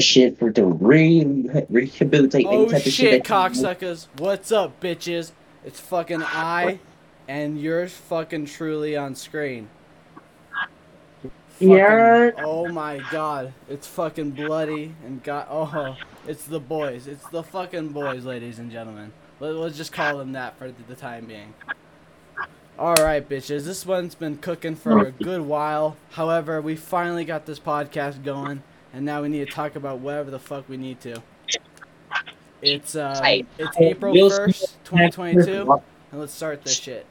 shit for to re rehabilitate any Oh type of shit, shit. that- cocksuckers! What's up, bitches? It's fucking I, and you're fucking truly on screen. Fucking- Yeah. Oh my god, it's fucking bloody and god. Oh, it's the boys. It's the fucking boys, ladies and gentlemen. Let, let's just call them that for the time being. All right, bitches. This one's been cooking for a oh. good while. However, we finally got this podcast going, and now we need to talk about whatever the fuck we need to. It's uh, Hey, it's hey, April first, twenty twenty two, and let's start this shit.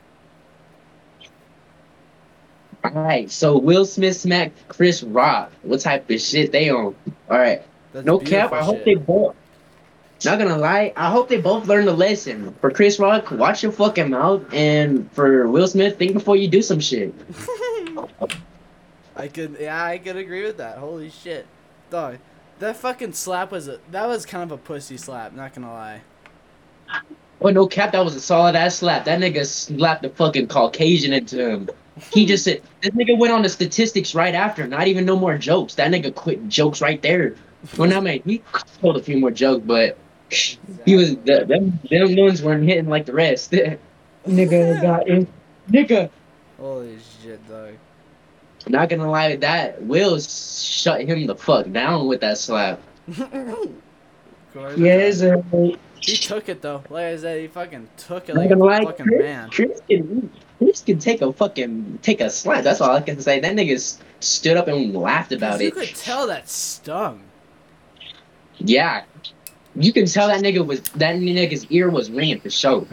All right, so Will Smith smacked Chris Rock. What type of shit they on? All right, That's no cap. I hope shit. they both. Not gonna lie, I hope they both learn the lesson. For Chris Rock, watch your fucking mouth, and for Will Smith, think before you do some shit. I could, yeah, I could agree with that. Holy shit, that fucking slap was a, that was kind of a pussy slap. Not gonna lie. Oh no cap, that was a solid ass slap. That nigga slapped the fucking Caucasian into him. He just said this nigga went on the statistics right after. Not even no more jokes. That nigga quit jokes right there. Well, I mean, he told a few more jokes, but he was the, them them ones weren't hitting like the rest. Nigga got in. Nigga. Holy shit, dog. Not gonna lie, that Will shut him the fuck down with that slap. Yes, uh, He took it though. Like I said, he fucking took it like gonna a lie, fucking Chris, man. Chris can Chris can take a fucking take a slap. That's all I can say. That nigga stood up and laughed about you it. You could tell that stung. Yeah, you can tell that nigga was that nigga's ear was ringing for sure.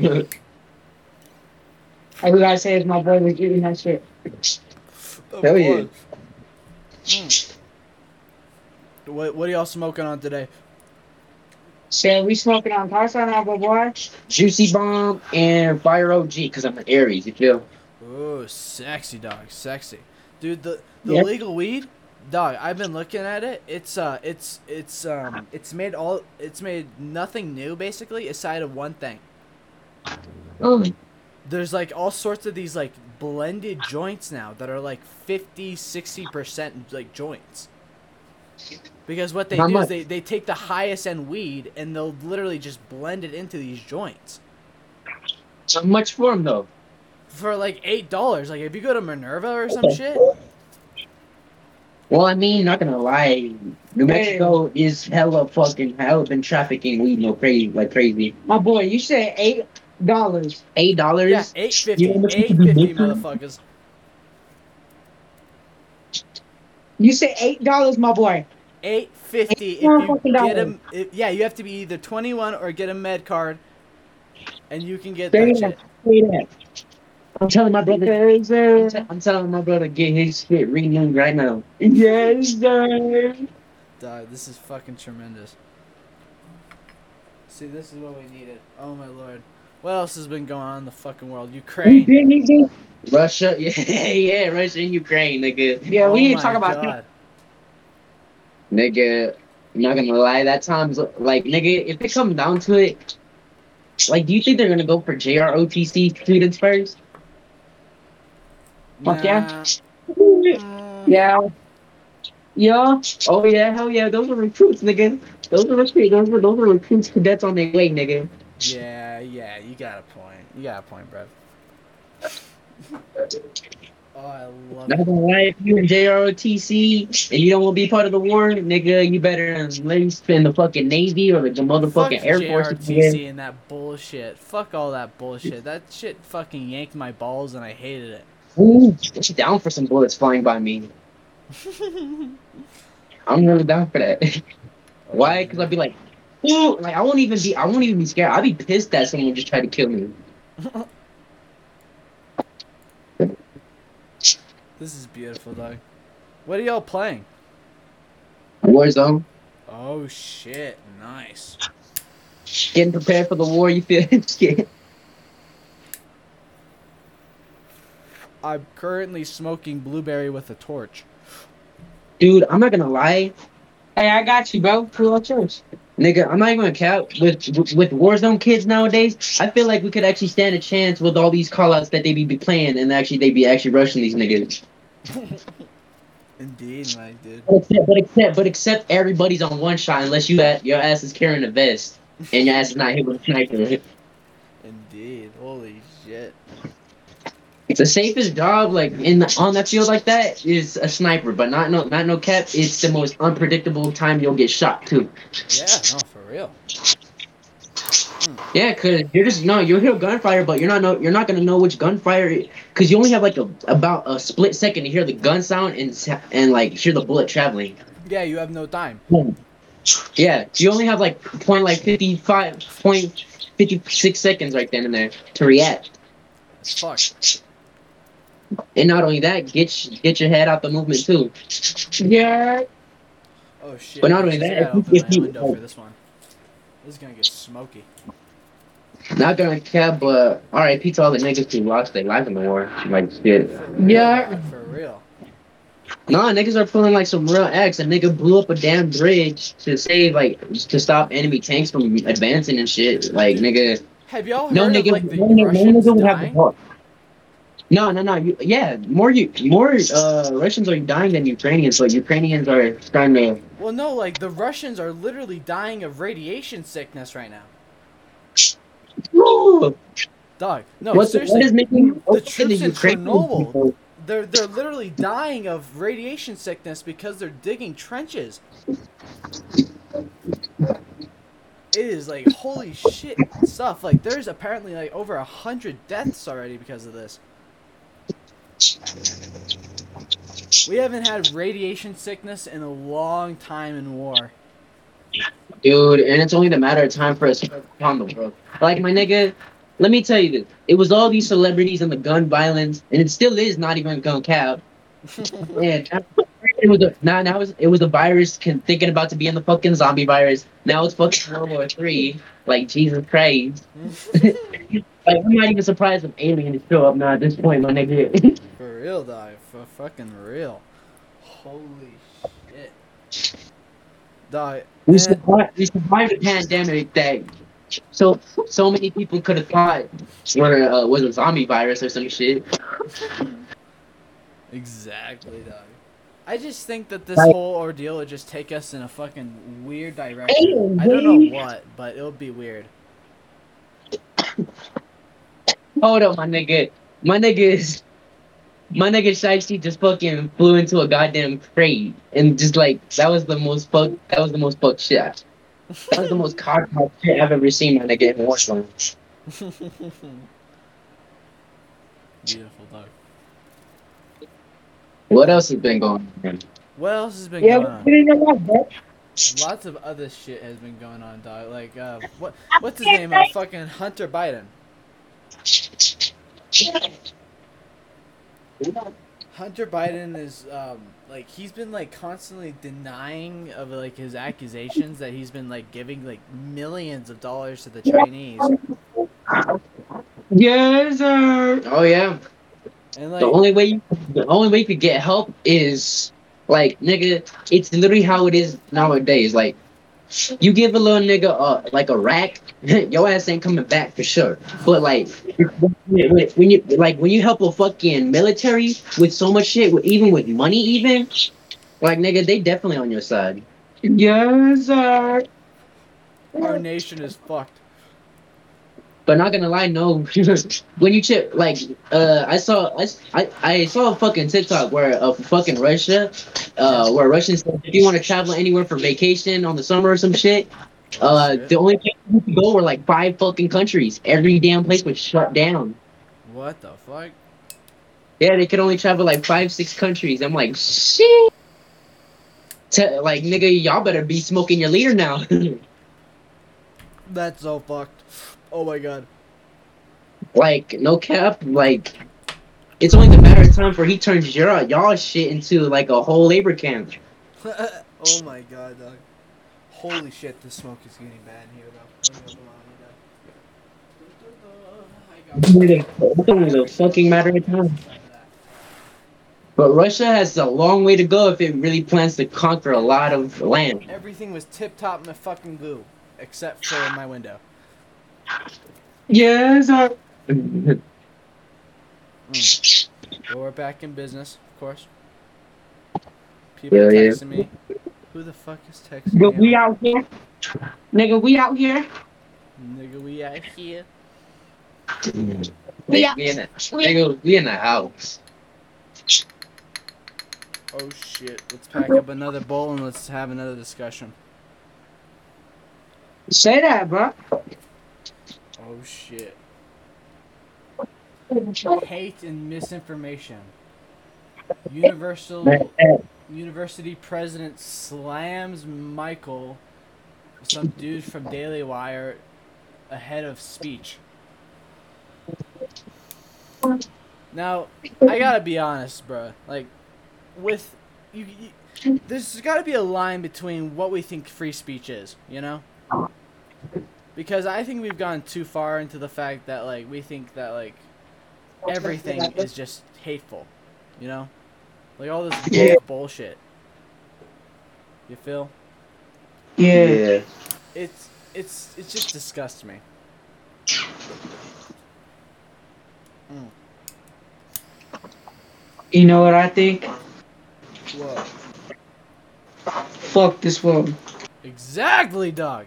all we gotta say is my boy was eating that shit. Of Hell yeah. course. What What are y'all smoking on today? Shit, we smoking on Carson now, my boy. Juicy bomb and fire OG because I'm an Aries. You feel? Ooh, sexy dog, sexy, dude. The the Yep. legal weed, dog. I've been looking at it. It's uh, it's it's um, it's made all. It's made nothing new basically, aside of one thing. Oh, There's like all sorts of these like blended joints now that are like 50, 60 percent like joints. Because what they How do much? is they, they take the highest end weed and they'll literally just blend it into these joints So much for them though. for like eight dollars. Like if you go to Minerva or some shit, Well, I mean, not gonna lie, New Mexico is hella fucking hella been trafficking weed no crazy like crazy. my boy, you said eight dollars. Eight dollars. yeah, eight fifty, You know how much eight you can fifty, make for it? motherfuckers. You said eight dollars, my boy. Eight fifty if Yeah, you get dollars. a yeah, you have to be either twenty one or get a med card, and you can get Straight that up, shit. I'm telling my brother. Because, I'm uh, te- I'm telling my brother get his shit renewed right now. yes, sir. Dog, this is fucking tremendous. See, this is what we needed. Oh my lord. What else has been going on in the fucking world? Ukraine. Russia, yeah, yeah, Russia and Ukraine, nigga. Yeah, we Oh need to talk about that. Nigga, I'm not gonna lie, that time's like, nigga, if it comes down to it, like, do you think they're gonna go for JROTC students first? Fuck yeah. Nah. Mm, Yeah. Yeah. Oh yeah, hell yeah, those are recruits, nigga. Those are recruits. Those are those are recruits cadets on their way, nigga. Yeah, yeah, you got a point. You got a point, bro. Oh, I love Not it. gonna lie, if you in JROTC and you don't want to be part of the war, nigga, you better let me spend the fucking Navy or the Fuck motherfucking Air Force. JRTC and that bullshit. Fuck all that bullshit. That shit fucking yanked my balls and I hated it. Ooh, get you down for some bullets flying by me. I'm really down for that. Why? Because I'd be like, ooh, like I won't even be, I won't even be scared. I'd be pissed that someone just tried to kill me. This is beautiful, though. What are y'all playing? Warzone, Oh shit, nice. getting prepared for the war. You feel? Shit. I'm currently smoking blueberry with a torch. Dude, I'm not gonna lie, Hey, I got you, bro. Pull out yours. nigga. I'm not even gonna count with with Warzone kids nowadays. I feel like we could actually stand a chance with all these callouts that they be be playing, and actually they be actually rushing these niggas. Indeed, Mike, dude. But except, but except, but except everybody's on one shot unless you at, your ass is carrying a vest and your ass is not hit with a sniper. Indeed. Holy shit. It's the safest job, like in the, on that field like that, is a sniper. But not no not no cap. It's the most unpredictable time you'll get shot too. Yeah, no, for real. Yeah, cause you're just no, you'll hear gunfire, but you're not know you're not gonna know which gunfire, cause you only have like a about a split second to hear the gun sound and and like hear the bullet traveling. Yeah, you have no time. Yeah, you only have like point like fifty five point fifty six seconds right then and there to react. Fuck. And not only that, get get your head out the movement too. Yeah. Oh shit. But not only that, if you- my if you- window for this one. This is gonna get smoky. Not gonna cap, but R.I.P. to all the niggas who lost their life in the war. Like shit. Yeah. For real. Nah, niggas are pulling like some real acts. A nigga blew up a damn bridge to save like to stop enemy tanks from advancing and shit. Like nigga, Have y'all heard no of nigga, like the no, nigga- no Russians nigga would have the dying? No, no, no. You, yeah, more you, more uh, Russians are dying than Ukrainians, but Ukrainians are trying to. Well, no, like the Russians are literally dying of radiation sickness right now. Dog. No, What's seriously. what is making the troops in Ukrainian Chernobyl- people- They're they're literally dying of radiation sickness because they're digging trenches. It is like holy shit stuff. Like there's apparently like over a hundred deaths already because of this. We haven't had radiation sickness in a long time in war. dude, and it's only the matter of time for us to upon the world. Like my nigga, let me tell you this: it was all these celebrities and the gun violence, and it still is not even gun cap. And it was a, now now it's, it was a virus can, thinking about to be in the fucking zombie virus. Now it's fucking World War Three. Like Jesus Christ. Like I'm not even surprised if aliens show up now at this point, my nigga. For real, dog. For fucking real. Holy shit. Dog. we survived, we survived a pandemic that so so many people could have thought were uh, was a zombie virus or some shit. Exactly, dog. I just think that this Like- whole ordeal would just take us in a fucking weird direction. I don't know what, but it'll be weird. Hold up, my nigga. My nigga is. My nigga Shiesty just fucking flew into a goddamn crate and just like that was the most fuck that was the most fuck shit. That was the most cock shit I've ever seen my nigga in Warzone. Beautiful, dog. What else has been going on? What else has been Yeah, going on? we didn't know that, bro. Lots of other shit has been going on, dog. Like, uh, what, what's his name? Uh, fucking Hunter Biden. Hunter Biden is um like he's been like constantly denying of like his accusations that he's been like giving like millions of dollars to the Chinese. Yes, sir. Oh yeah. And like The only way you, the only way you could get help is like nigga, it's literally how it is nowadays. Like you give a little nigga uh, like a rack, your ass ain't coming back for sure. But like when you like when you help a fucking military with so much shit, even with money, even like nigga, they definitely on your side. Yes, sir. our nation is fucked. But not gonna lie, no. when you chip, like, uh, I saw, I, I, I saw a fucking TikTok where uh, fucking Russia, uh, where Russians said if you want to travel anywhere for vacation on the summer or some shit, uh, the only place you could go were like five fucking countries. Every damn place was shut down. What the fuck? Yeah, they could only travel like five, six countries. I'm like, shit. Te- like, nigga, y'all better be smoking your leader now. That's so fucked. Oh my god. like, no cap, like. It's only a matter of time before he turns your y'all shit into like a whole labor camp. oh my god, dog. Holy shit, the smoke is getting bad in here, though. It's only the- fucking matter of time. But Russia has a long way to go if it really plans to conquer a lot of land. Everything was tip top in the fucking goo, except for my window. Yes, sir. But mm. we're back in business, of course. People Yeah, yeah. texting me. Who the fuck is texting Nigga, we me? out here. Nigga, we out here. Nigga, we out here. We Nigga, out. we in the, We- nigga, we in the house. Oh shit. Let's pack up another bowl and let's have another discussion. Say that, bro. Oh shit. Hate and misinformation. Universal University president slams Michael, some dude from Daily Wire, ahead of speech. Now, I gotta be honest, bro. Like, with you, you there's gotta be a line between what we think free speech is, you know? Because I think we've gone too far into the fact that like we think that like everything is just hateful, you know? Like all this Yeah. bullshit. You feel? Yeah. It's it's it just disgusts me. Mm. You know what I think? Whoa. Fuck this world. Exactly, dog.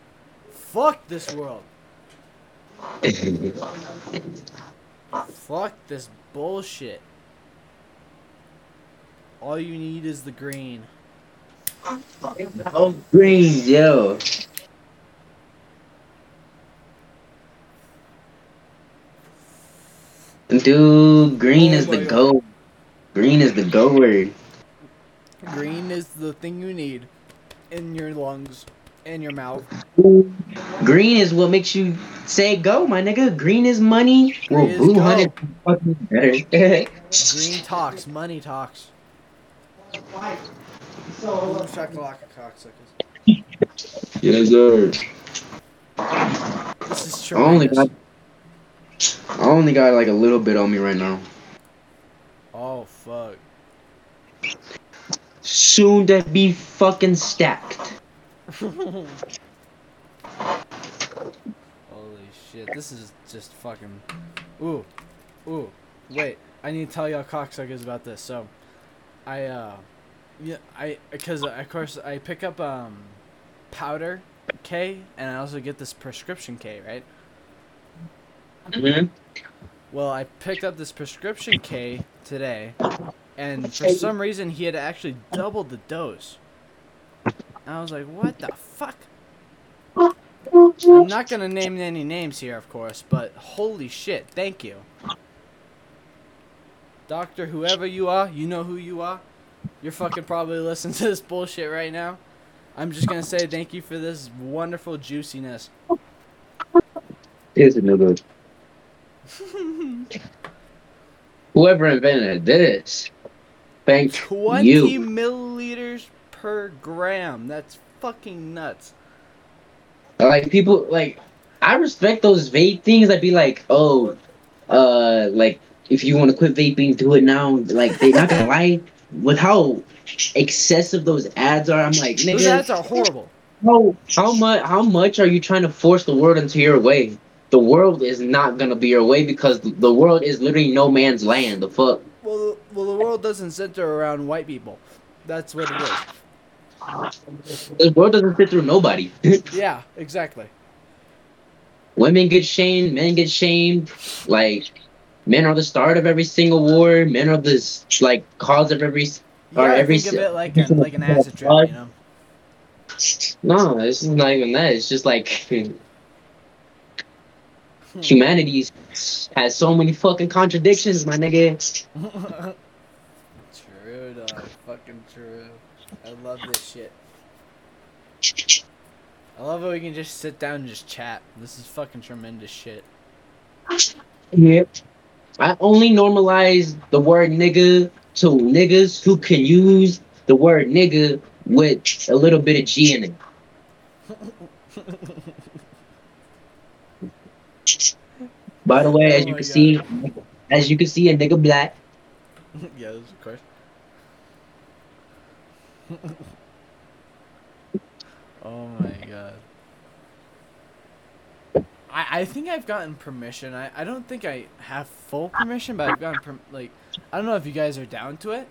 Fuck this world. Fuck this bullshit. All you need is the green. oh, greens, yo. Dude, green Oh is the go. Green is the go word. Green is the thing you need in your lungs, in your mouth. Green is what makes you say go, my nigga. Green is money. Well, Green is blue honey fucking better. Green talks, money talks. Boom shakalaka cocksuckers. yes, sir. This is I only got, I only got like a little bit on me right now. Oh fuck. Soon to be fucking stacked. Holy shit, this is just fucking. Ooh, ooh. Wait, I need to tell y'all cocksuckers about this. So, I uh, yeah, I because of course I pick up um, powder K, and I also get this prescription K, right? Mm-hmm. Well, I picked up this prescription K today, and for some reason he had actually doubled the dose. And I was like, what the fuck? I'm not gonna name any names here, of course, but holy shit, thank you. Doctor, whoever you are, you know who you are. You're fucking probably listening to this bullshit right now. I'm just gonna say thank you for this wonderful juiciness. Here's good. Whoever invented this, thank 20 you. milliliters per gram. That's fucking nuts. Like people, like I respect those vape things. I'd be like, oh, uh, like if you want to quit vaping, do it now. Like they're not gonna lie with how excessive those ads are. I'm like, Those ads are horrible. how, how much how much are you trying to force the world into your way? The world is not gonna be your way because the world is literally no man's land. The fuck. Well, well, the world doesn't center around white people. That's what it is. The world doesn't fit through nobody. Yeah, exactly. Women get shamed, men get shamed. Like men are the start of every single war. Men are the like cause of every. You Or every think of it like a, like an acid trip, you know. No, it's not even that. It's just like hmm. humanity has so many fucking contradictions, my nigga. true, dog. Fucking true. I love this shit. I love how we can just sit down and just chat. This is fucking tremendous shit. Yep. I only normalize the word nigga to niggas who can use the word nigga with a little bit of G in it. By the way, as Oh you can see, as you can see, a nigga black. yes, of course. oh my god. I, I think I've gotten permission. I, I don't think I have full permission, but I've gotten perm- like I don't know if you guys are down to it,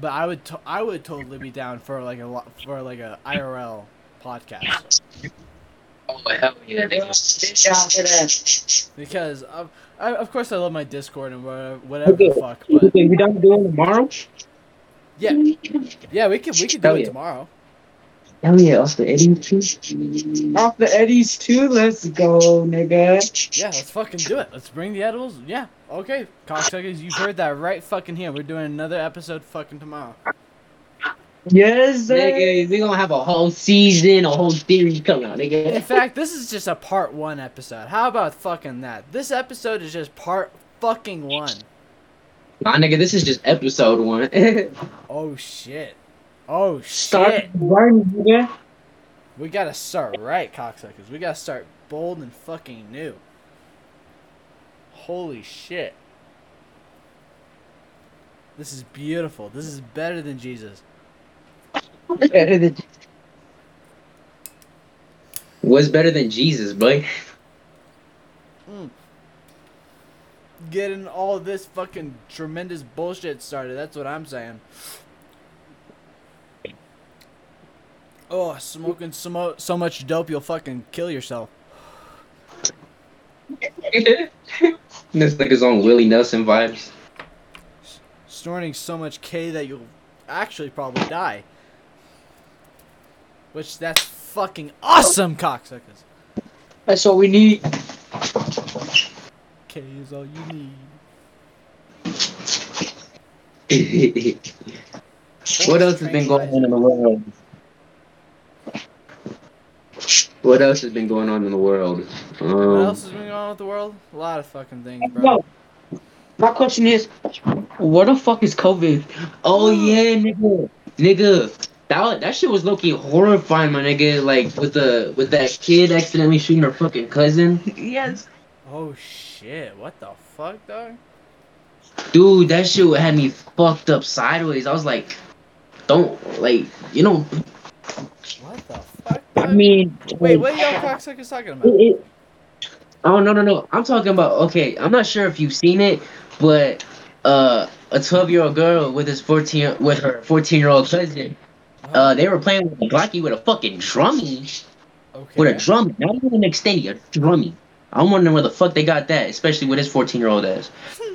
But I would to- I would totally be down for like a lo- for like a IRL podcast Oh hell yeah, Get down for that. because of, I, of course I love my Discord and whatever, whatever the Okay. fuck. But Okay, we done doing tomorrow? Yeah, yeah, we could we could do Hell it yeah. tomorrow. Hell yeah, off the Eddie too. Off the Eddies too. Let's go, nigga. Yeah, let's fucking do it. Let's bring the edibles. Yeah, okay, cocksuckers, you've heard that right fucking here. We're doing another episode fucking tomorrow. Yes, sir. Nigga, we gonna have a whole season, a whole series coming out, nigga. In fact, this is just a part one episode. How about fucking that? This episode is just part fucking one. Nah, nigga, this is just episode one. Oh shit. Oh shit. Start burning, nigga. We gotta start right, cocksuckers. We gotta start bold and fucking new. Holy shit. This is beautiful. This is better than Jesus. Better than What's better than Jesus, boy? Getting all this fucking tremendous bullshit started. That's what I'm saying. Oh, smoking so, so much dope you'll fucking kill yourself. this nigga's on Willie Nelson vibes. Snorting so much K that you'll actually probably die. Which that's fucking awesome, cocksuckers. That's what we need. K is all you need. what else has been going on in the world? What else has been going on in the world? What Um, else has been going on with the world? A lot of fucking things, bro. Yo, my question is, what the fuck is COVID? oh yeah, nigga, nigga, that that shit was low key horrifying, my nigga. Like with the with that kid accidentally shooting her fucking cousin. Yes. Oh shit, what the fuck, dog? Dude, that shit had me fucked up sideways. I was like, don't like, you know. What the fuck, I mean, Wait, what y'all cocksuckers talking about? It- it- oh no no no! I'm talking about okay. I'm not sure if you've seen it, but uh, a 12 year old girl with his 14 with her 14 year old cousin. Uh, they were playing with a Glocky with a fucking drummy, okay. with a drum, not even an extended, a drummy. I'm wondering where the fuck they got that, especially with his 14 year old ass.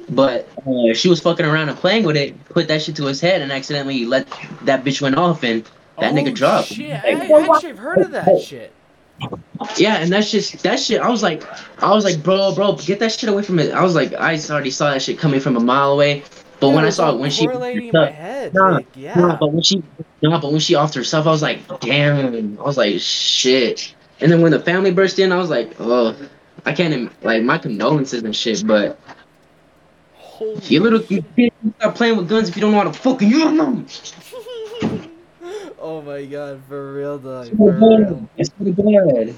But uh, she was fucking around and playing with it, put that shit to his head, and accidentally let that bitch went off, and that oh, nigga dropped. Shit, I, I actually have heard of that shit. Yeah, and that's just that shit. I was like, I was like, bro, bro, get that shit away from it. I was like, I already saw that shit coming from a mile away. But Yeah, when I saw it, when she, correlating in my head, Nah, like, yeah. nah, but when she, nah, but when she offed herself, I was like, damn. I was like, shit. And then when the family burst in, I was like, oh, I can't even like my condolences and shit. But Holy you little you kids, stop playing with guns if you don't know how to fucking use them. oh my god, for real, dog. For real. It's pretty bad.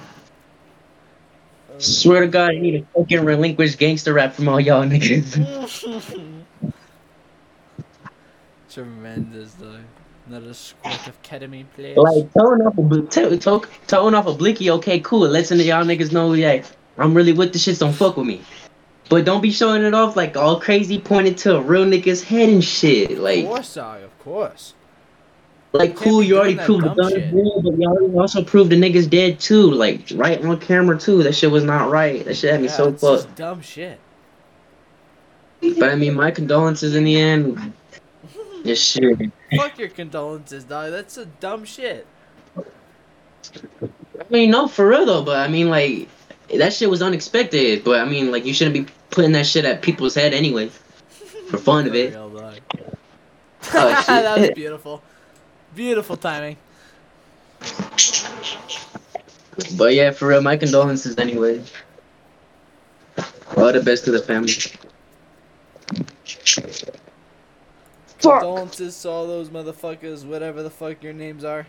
Swear to God, I need to fucking relinquish gangster rap from all y'all niggas. Tremendous, though. Not a squirt of ketamine, please. Like throwing off a bl- to- to- throwing off a blicky, okay, cool. Listen to y'all niggas know, yeah, I'm really with the shits. Don't fuck with me, but don't be showing it off like all crazy, pointed to a real nigga's head and shit. Like, of course, dog, of course. like cool. You already proved the dumb gun is real, but y'all also proved the nigga's dead too. Like right on camera too. That shit was not right. That shit had me Yeah, so it's fucked. dumb shit. But I mean, my condolences in the end. This shit. Fuck your condolences, dog. That's a dumb shit. I mean, no, for real though. But I mean, like, that shit was unexpected. But I mean, like, you shouldn't be putting that shit at people's head anyway, for fun of it. Oh, shit. that was beautiful. Beautiful timing. But yeah, for real, my condolences anyway. All the best to the family. fuck. Condolences to all those motherfuckers, whatever the fuck your names are.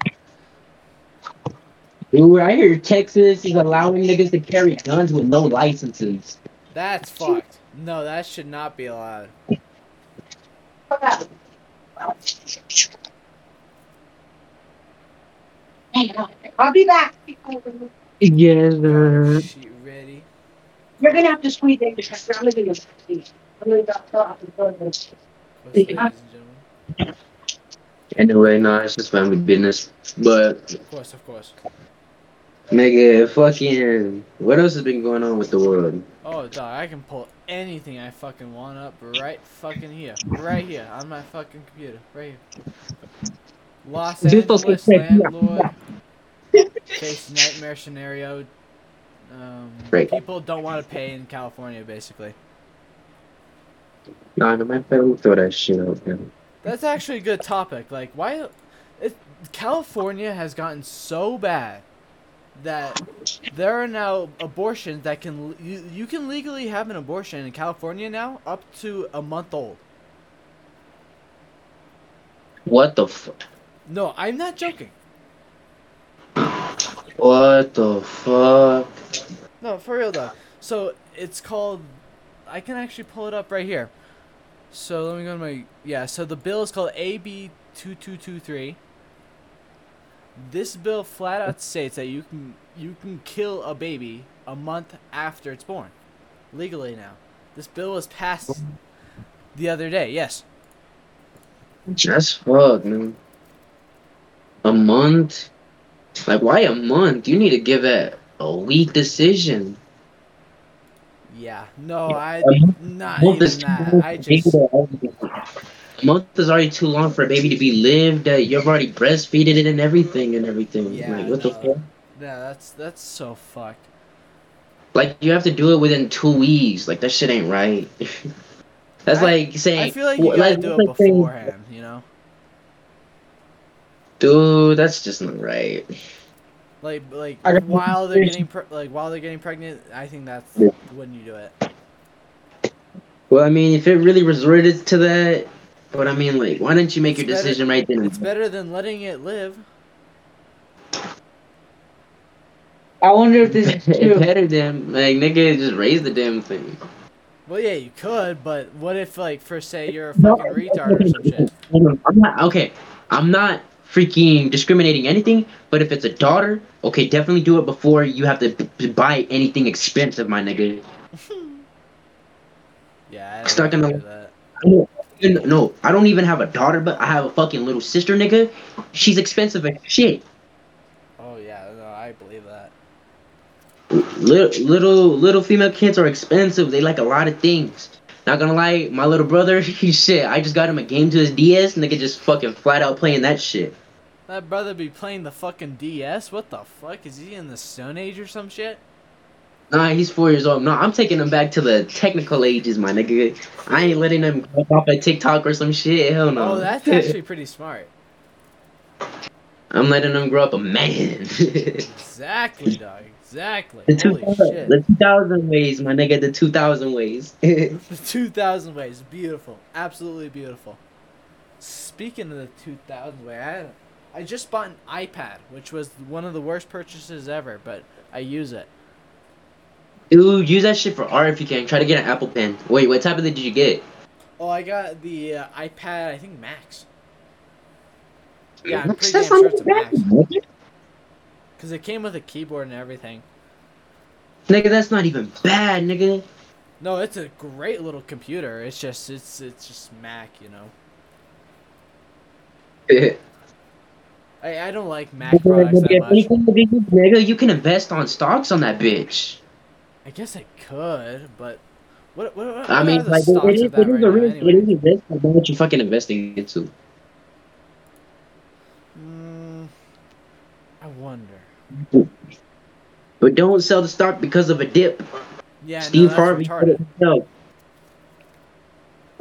Dude, I hear Texas is allowing niggas to carry guns with no licenses. That's fucked. No, that should not be allowed. I'll be back. Yes, sir. She ready? You're gonna have to squeeze in because I'm living in the I'm living outside. What's ladies and gentlemen? Anyway, no, it's just family business. But Of course, of course. Nigga, fucking, what else has been going on with the world? Oh, dog, I can pull anything I fucking want up right fucking here. Right here, on my fucking computer. Right here. Los Dude, Angeles kids say, yeah. landlord face nightmare scenario. Um, Right. People don't want to pay in California, basically. Nah, no, my family throw that shit out, man. That's actually a good topic. Like, why? It, California has gotten so bad that there are now abortions that can you, you can legally have an abortion in California now up to a month old. What the fuck? No, I'm not joking. What the fuck? No, for real though. So it's called. I can actually pull it up right here. So let me go to my yeah. So the bill is called AB two two two three. This bill flat out states that you can you can kill a baby a month after it's born, legally now. This bill was passed the other day. Yes. That's fuck, man. A month? Like, why a month? You need to give it a week decision. Yeah. No, I not even that. I for a baby just A month is already too long for a baby to be lived. Uh, you've already breastfeeded it and everything and everything. Yeah, like, what the fuck? yeah. That's that's so fucked. Like, you have to do it within two weeks. Like, that shit ain't right. That's I- like saying. I feel like you gotta like, do it like saying, beforehand. You know. Dude, that's just not right. Like like I while they're getting pre- like while they're getting pregnant, I think that's Yeah. when you do it. Well, I mean, if it really resorted to that, but I mean, like, why didn't you make It's your better- decision right then? It's better than letting it live. I wonder if this is It's true. better than like nigga just raise the damn thing. Well, yeah, you could, but what if like for say you're a fucking retard or some shit? I'm not okay. I'm not freaking discriminating anything, but if it's a daughter, okay, definitely do it before you have to b- buy anything expensive, my nigga. Yeah, I It's don't not gonna- agree that. No, I don't even have a daughter, but I have a fucking little sister, nigga. She's expensive as shit. Oh yeah, no, I believe that. Little, little, little female kids are expensive. They like a lot of things. Not gonna lie, my little brother, he shit. I just got him a game to his DS, and nigga, just fucking flat out playing that shit. That brother be playing the fucking DS. What the fuck is he in the Stone Age or some shit? Nah, he's four years old. No, I'm taking him back to the technical ages, my nigga. I ain't letting him go off at TikTok or some shit. Hell no. Oh, that's actually pretty smart. I'm letting him grow up a man. Exactly, dog. Exactly. 2000, Holy shit. the 2000 ways, my nigga. The 2000 ways. The 2000 ways. Beautiful. Absolutely beautiful. Speaking of the 2000 way, I, I just bought an iPad, which was one of the worst purchases ever, but I use it. Dude, use that shit for art if you can. Try to get an Apple Pen. Wait, what type of it did you get? Oh, I got the uh, iPad, I think Max. Yeah, I'm pretty That's damn not sure it's a bad. Max. Because it came with a keyboard and everything. Nigga, that's not even bad, nigga. No, it's a great little computer. It's just, it's, it's just Mac, you know. I, I don't like Mac products that much. Nigga, you can invest on stocks on that bitch. I guess I could, but what what, what, I what mean, like, it, it is, it is right a now risk. anyway? It is a risk. What you fucking investing into. Mm, I wonder. But don't sell the stock because of a dip. Yeah, Steve no, Harvey retarded. himself.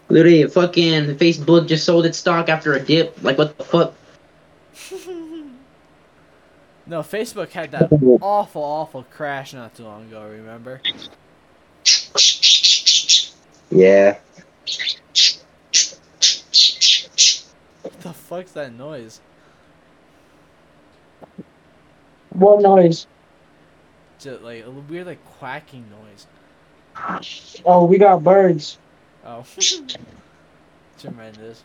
Literally, fucking Facebook just sold its stock after a dip. Like, what the fuck? no, Facebook had that awful, awful crash not too long ago. Remember? Yeah. What the fuck's that noise? What noise? Just like a weird, like quacking noise. Oh, we got birds. Oh, tremendous.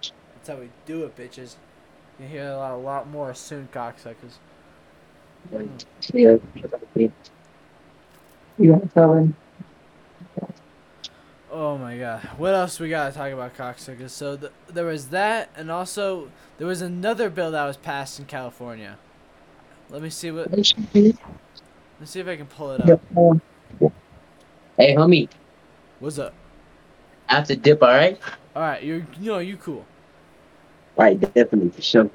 That's how we do it, bitches. You hear a lot, a lot more soon, cocksuckers. Yeah. You gotta tell him. Oh my god. What else we gotta talk about cocksuckers? So th- there was that, and also there was another bill that was passed in California. Let me see what. Let's see if I can pull it up. Hey, homie, What's up? I have to dip, all right? All right, you're you know you cool. Right, definitely, for sure.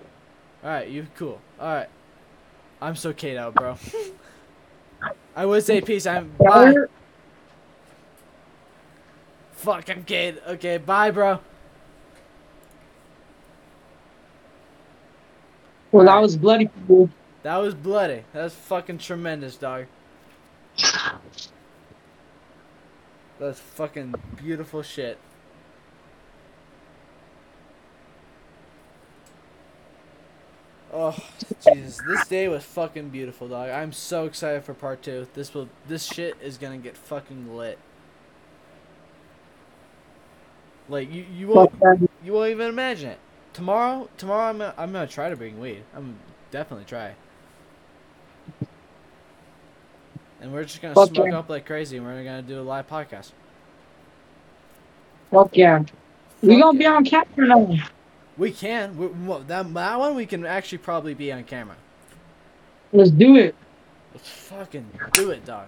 All right, you cool. All right. I'm so K'd out, bro. I would say peace. I'm bye. Fuck, I'm K'd. Okay, bye, bro. Well, that was bloody. That was bloody. That was fucking tremendous, dog. That's fucking beautiful shit. Oh, Jesus. This day was fucking beautiful, dog. I'm so excited for part two. This will this shit is gonna get fucking lit. Like you you won't you won't even imagine it. Tomorrow tomorrow I'm gonna, I'm gonna try to bring weed. I'm definitely try. And we're just gonna Fuck smoke yeah. up like crazy and we're gonna do a live podcast. Fuck yeah. We Fuck gonna be on camera now. We can. We, well, that that one we can actually probably be on camera. Let's do it. Let's fucking do it, dog.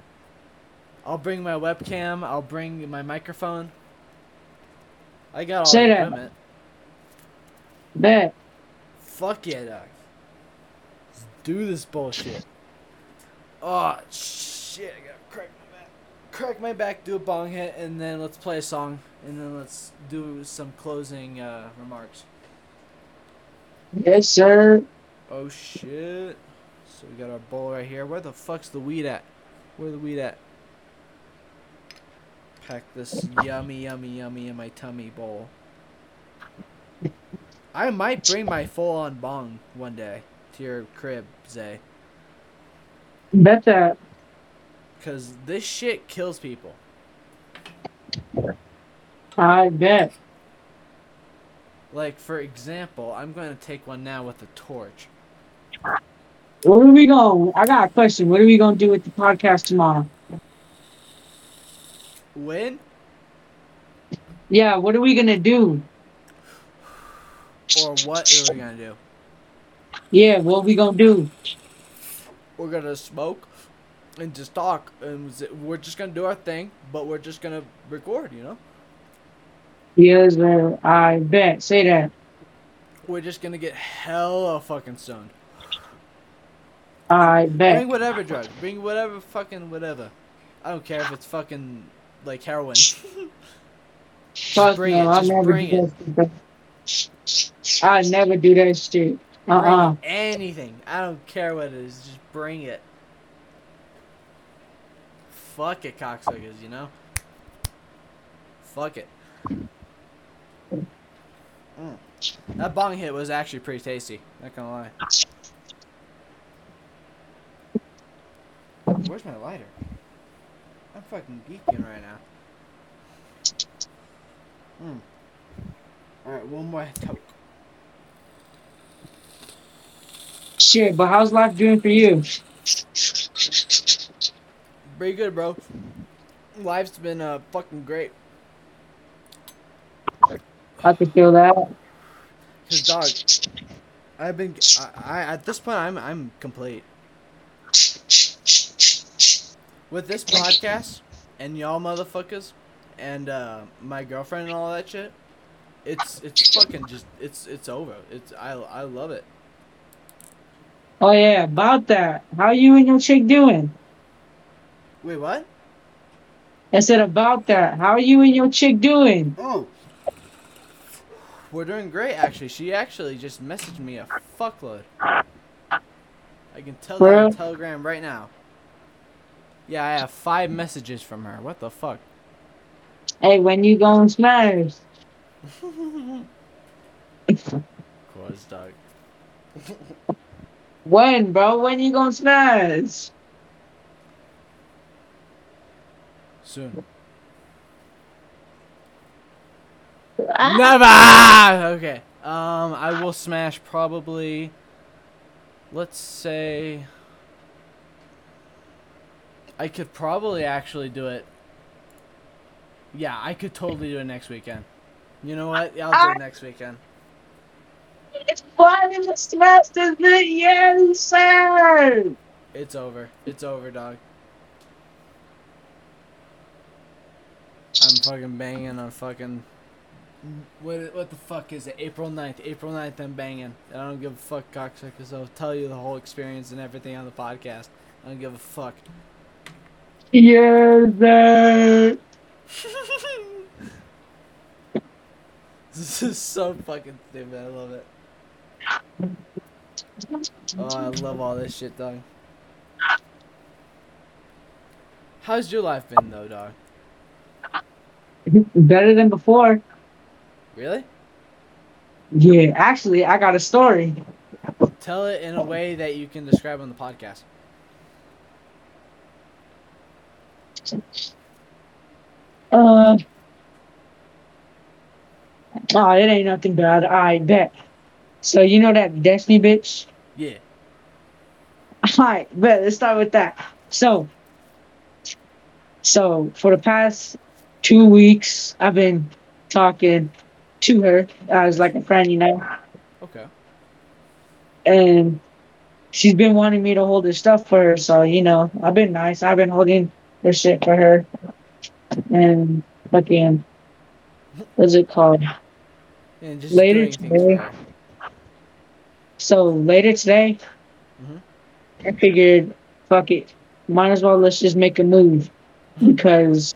I'll bring my webcam. I'll bring my microphone. I got all Say the that. equipment. Bet. Fuck yeah, dog. Let's do this bullshit. Oh shit! I gotta crack my back. Crack my back. Do a bong hit, and then let's play a song, and then let's do some closing uh, remarks. Yes, sir. Oh shit. So we got our bowl right here. Where the fuck's the weed at? Where the weed at? Pack this yummy, yummy, yummy in my tummy bowl. I might bring my full on bong one day to your crib, Zai. Bet that. Cause this shit kills people. I bet. Like for example, I'm gonna take one now with a torch. What are we going? I got a question. What are we gonna do with the podcast tomorrow? When? Yeah, what are we gonna do? Or what are we gonna do? Yeah, what are we gonna do? we're gonna smoke and just talk and we're just gonna do our thing but we're just gonna record you know Yes, sir. I bet. Say that. we're just gonna get hella fucking stoned I bet. bring whatever drug bring whatever fucking whatever i don't care if it's fucking like heroin bring me, it, just never bring do that shit. I never do that shit. Uh uh Bring anything i don't care what it is just bring it fuck it cocksuckers you know fuck it Mm. That bong hit was actually pretty tasty. Not gonna lie. Where's my lighter? I'm fucking geeking right now. Hmm. Alright, one more toke. Shit, but how's life doing for you? Pretty good, bro. Life's been uh fucking great. I could feel that. Cause dog, I've been I, I at this point I'm I'm complete. With this podcast and y'all motherfuckers and uh, my girlfriend and all that shit, it's it's fucking just it's it's over. It's I I love it. Oh yeah, about that. How you and your chick doing? Wait, what? I said about that. How are you and your chick doing? Oh. We're doing great, actually. She actually just messaged me a fuckload. I can tell that on Telegram right now. Yeah, I have five messages from her. What the fuck? Hey, when you going smash? Course, dog. When, bro? When you gonna smash? Soon. Ah, Never! Okay. Um, I will smash probably. Let's say. I could probably actually do it Yeah, I could totally do it next weekend. You know what? Yeah, I'll do it next weekend. It's fun in the semester, yes, sir. It's over. It's over, dog. I'm fucking banging on fucking. What, what the fuck is it? April 9th. April 9th, I'm banging. I don't give a fuck, cocksuckers. I'll tell you the whole experience and everything on the podcast. I don't give a fuck. Yes, sir. this is so fucking stupid. I love it. Oh, I love all this shit, dog. How's your life been, though, dog? Better than before. Really? Yeah, actually, I got a story. Tell it in a way that you can describe on the podcast. Uh, oh, it ain't nothing bad. I bet. So you know that Destiny bitch? Yeah. Alright, bet. Let's start with that. So, so for the past two weeks, I've been talking to her as like a friend, you know, Okay. and she's been wanting me to hold her stuff for her. So you know, I've been nice. I've been holding her shit for her, and fucking, what's it called? And just Later today. So later today, Mhm. I figured, fuck it, might as well let's just make a move because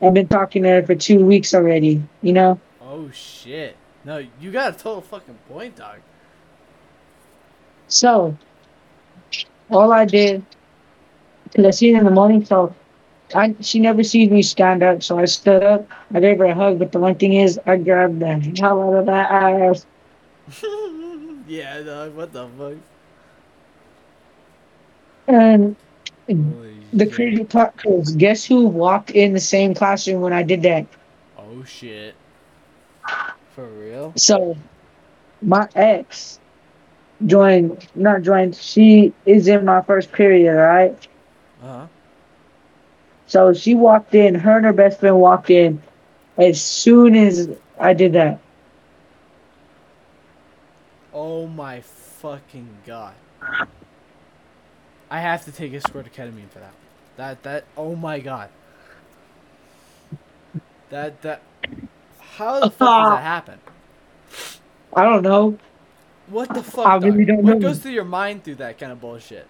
I've been talking to her for two weeks already. You know, Oh shit. No, you got a total fucking point, dog. so all I did, cause I see her in the morning, so I she never sees me stand up, so I stood up. I gave her a hug, but the one thing is, I grabbed the hell out of that ass. yeah, dog. What the fuck? And Holy the crazy part is, guess who walked in the same classroom when I did that? Oh shit. For real? So, my ex joined, not joined, she is in my first period, right? Uh huh. So she walked in, her and her best friend walked in as soon as I did that. Oh my fucking god. I have to take a squirt of ketamine for that. That that oh my god. That that how the fuck does that happen? I don't know. What the fuck? I really dog? don't what know. goes through your mind through that kind of bullshit?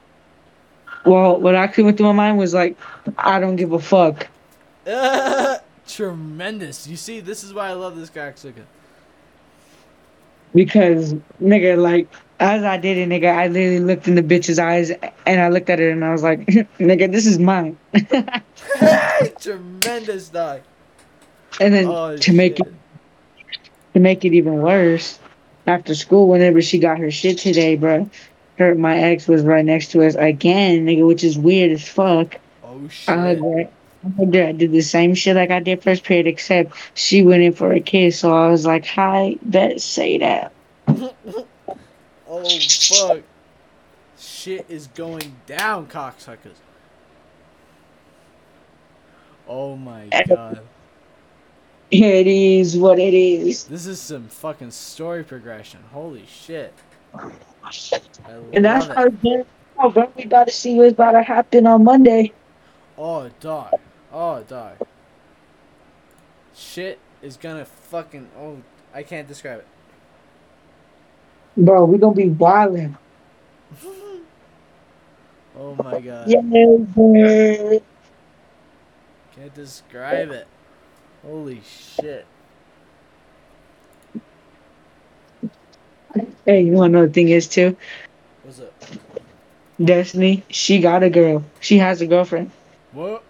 Well, what actually went through my mind was like, I don't give a fuck. Tremendous. You see, this is why I love this guy. Because, nigga, like, as I did it, nigga, I literally looked in the bitch's eyes and I looked at her and I was like, nigga, this is mine. Tremendous dog. and then Oh, to make it to make it even worse, after school, whenever she got her shit today, bro, her my ex was right next to us again, nigga, which is weird as fuck. Oh shit. I her. I did the same shit like I did first period, except she went in for a kiss. So I was like, "Hi, bet say that." Oh fuck. Shit is going down, cocksuckers. Oh my god. It is what it is. This is some fucking story progression. Holy shit. And that's how, it. bro, how bro, we about to see what's about to happen on Monday. Oh dog. Oh dog. Shit is gonna fucking oh I can't describe it. Bro, we gonna be wilding. Oh my god. Yeah. Can't describe it. Holy shit. Hey, you wanna know the thing is too? What's up? Destiny, she got a girl. She has a girlfriend. What?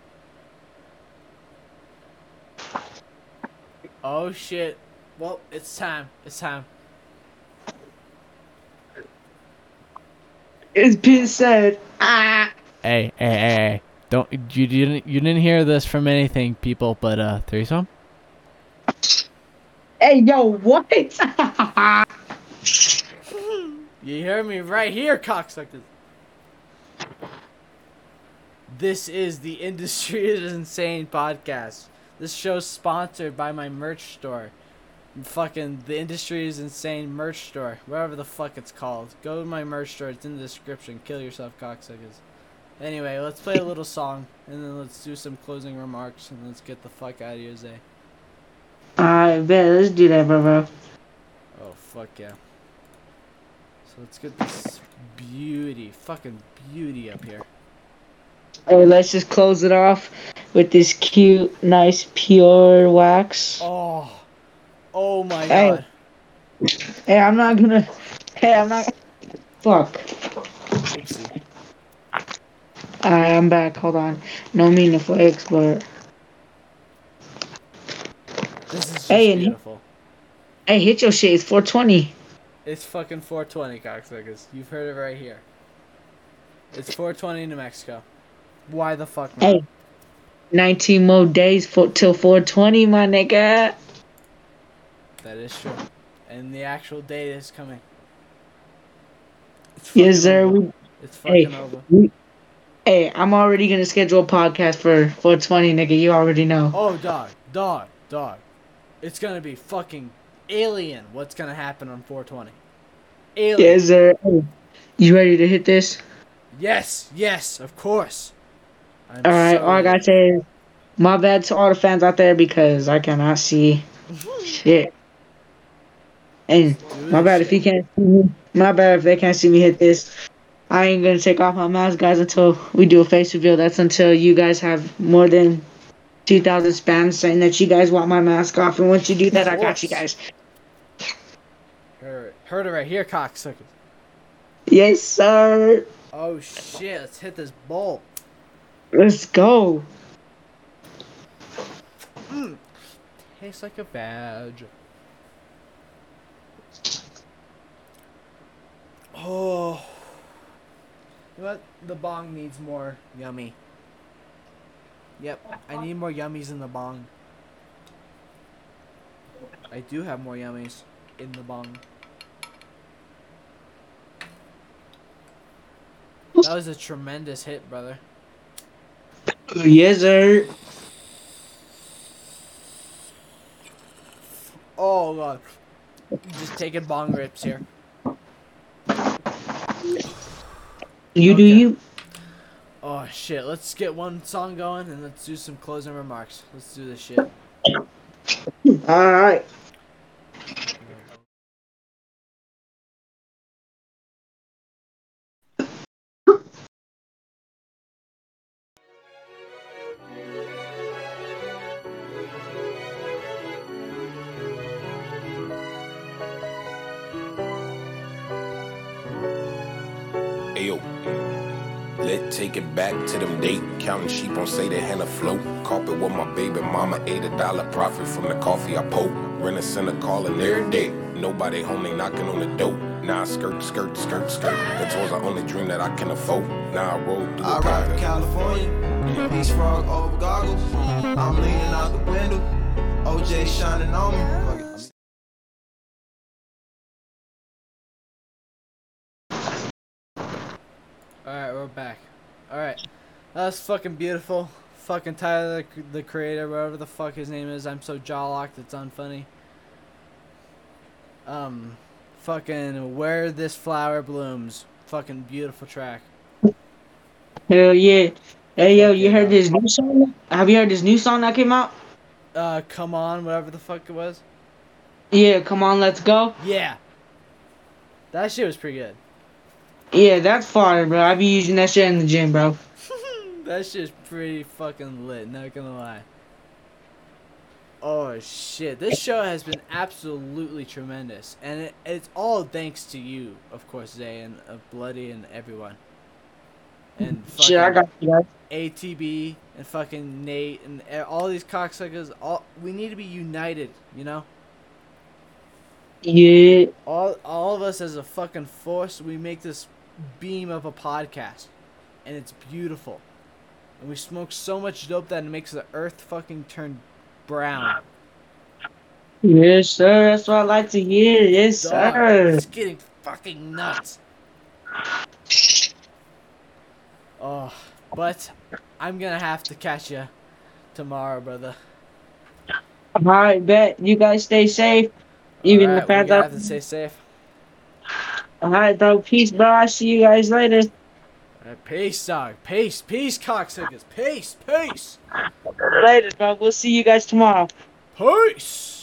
Oh shit. Well, it's time. It's time. It's been said. Ah. Hey, hey, hey, hey. Don't you didn't you didn't hear this from anything, people, but uh threesome? Hey, yo, what? You hear me right here, cocksuckers. This is the Industry is Insane podcast. This show's sponsored by my merch store. Fucking the industry is insane merch store, whatever the fuck it's called. Go to my merch store. It's in the description. Kill yourself, cocksuckers. Anyway, let's play a little song and then let's do some closing remarks and let's get the fuck out of here, Zai. I bet. Let's do that, bro. bro. Oh fuck yeah. So let's get this beauty, fucking beauty up here. Hey, let's just close it off with this cute, nice, pure wax. Oh, oh my Hey. god. Hey, I'm not gonna. Hey, I'm not. Fuck. Oopsie. Alright, I'm back. Hold on. No mean to flex, but This is Hey, beautiful. hey, hit your shit. It's 420. It's fucking 420, cocksuckers. You've heard it right here. It's 420 in New Mexico. Why the fuck not? Hey, 19 more days for, till 420, my nigga. That is true. And the actual date is coming. It's Yes, sir. over. We, It's Hey. fucking over. hey, I'm already gonna schedule a podcast for 420, nigga. You already know. Oh, dog, dog, dog. It's gonna be fucking alien. What's gonna happen on 420? Alien. Yes, sir. Hey, you ready to hit this? Yes, yes, of course. I'm All right. so all I gotta say is, my bad to all the fans out there because I cannot see shit. And my bad if you can't see me. My bad if they can't see me hit this. I ain't gonna take off my mask, guys, until we do a face reveal. That's until you guys have more than 2,000 spams saying that you guys want my mask off. And once you do that, I got you guys. Heard, heard it right here, cocksuckers. Yes, sir. Oh shit, let's hit this bowl. Let's go. Hmm. Tastes like a badge. Oh. You know what? The bong needs more yummy. Yep, I need more yummies in the bong. I do have more yummies in the bong. That was a tremendous hit, brother. Yes, sir. Oh god. Just taking bong rips here. You do you. Oh shit, let's get one song going and let's do some closing remarks. Let's do this shit. All right. Take it back to them date. Counting sheep on say they hand a float. Carpet with my baby mama. Ate a dollar profit from the coffee I poke. Rent a center calling every day. Nobody home, they knocking on the door. Now I skirt, skirt, skirt, skirt. That's was the only dream that I can afford. Now I roll through I ride. California, peace frog over goggles. I'm leaning out the window, OJ shining on me. Fuck it. Alright, we're back. Alright. That was fucking beautiful. Fucking Tyler, the, the creator, whatever the fuck his name is. I'm so jaw locked, it's unfunny. Um, fucking Where This Flower Blooms. Fucking beautiful track. Hell yeah. Hey yo, you heard now. this new song? Have you heard this new song that came out? Uh, Come On, whatever the fuck it was. Yeah, come on, let's go. Yeah. That shit was pretty good. Yeah, that's fire, bro. I be using that shit in the gym, bro. That shit's pretty fucking lit, not gonna lie. Oh shit, this show has been absolutely tremendous. And it, it's all thanks to you, of course, Zai, and uh, Bloody and everyone. And Shit, I fucking got you guys. ATB and fucking Nate and all these cocksuckers. All we need to be united, you know. Yeah. all all of us as a fucking force, we make this beam of a podcast, and it's beautiful. And we smoke so much dope that it makes the earth fucking turn brown. Yes, sir. That's what I like to hear. Yes, Dog, sir. it's getting fucking nuts. Oh, but I'm gonna have to catch you tomorrow, brother. All right, bet you guys stay safe. Even Alright, the gotta out. have to stay safe. All right, dog. Peace, bro. I'll see you guys later. Alright, peace, dog. Peace, peace, cocksuckers. Peace, peace, Later, dog. We'll see you guys tomorrow. peace.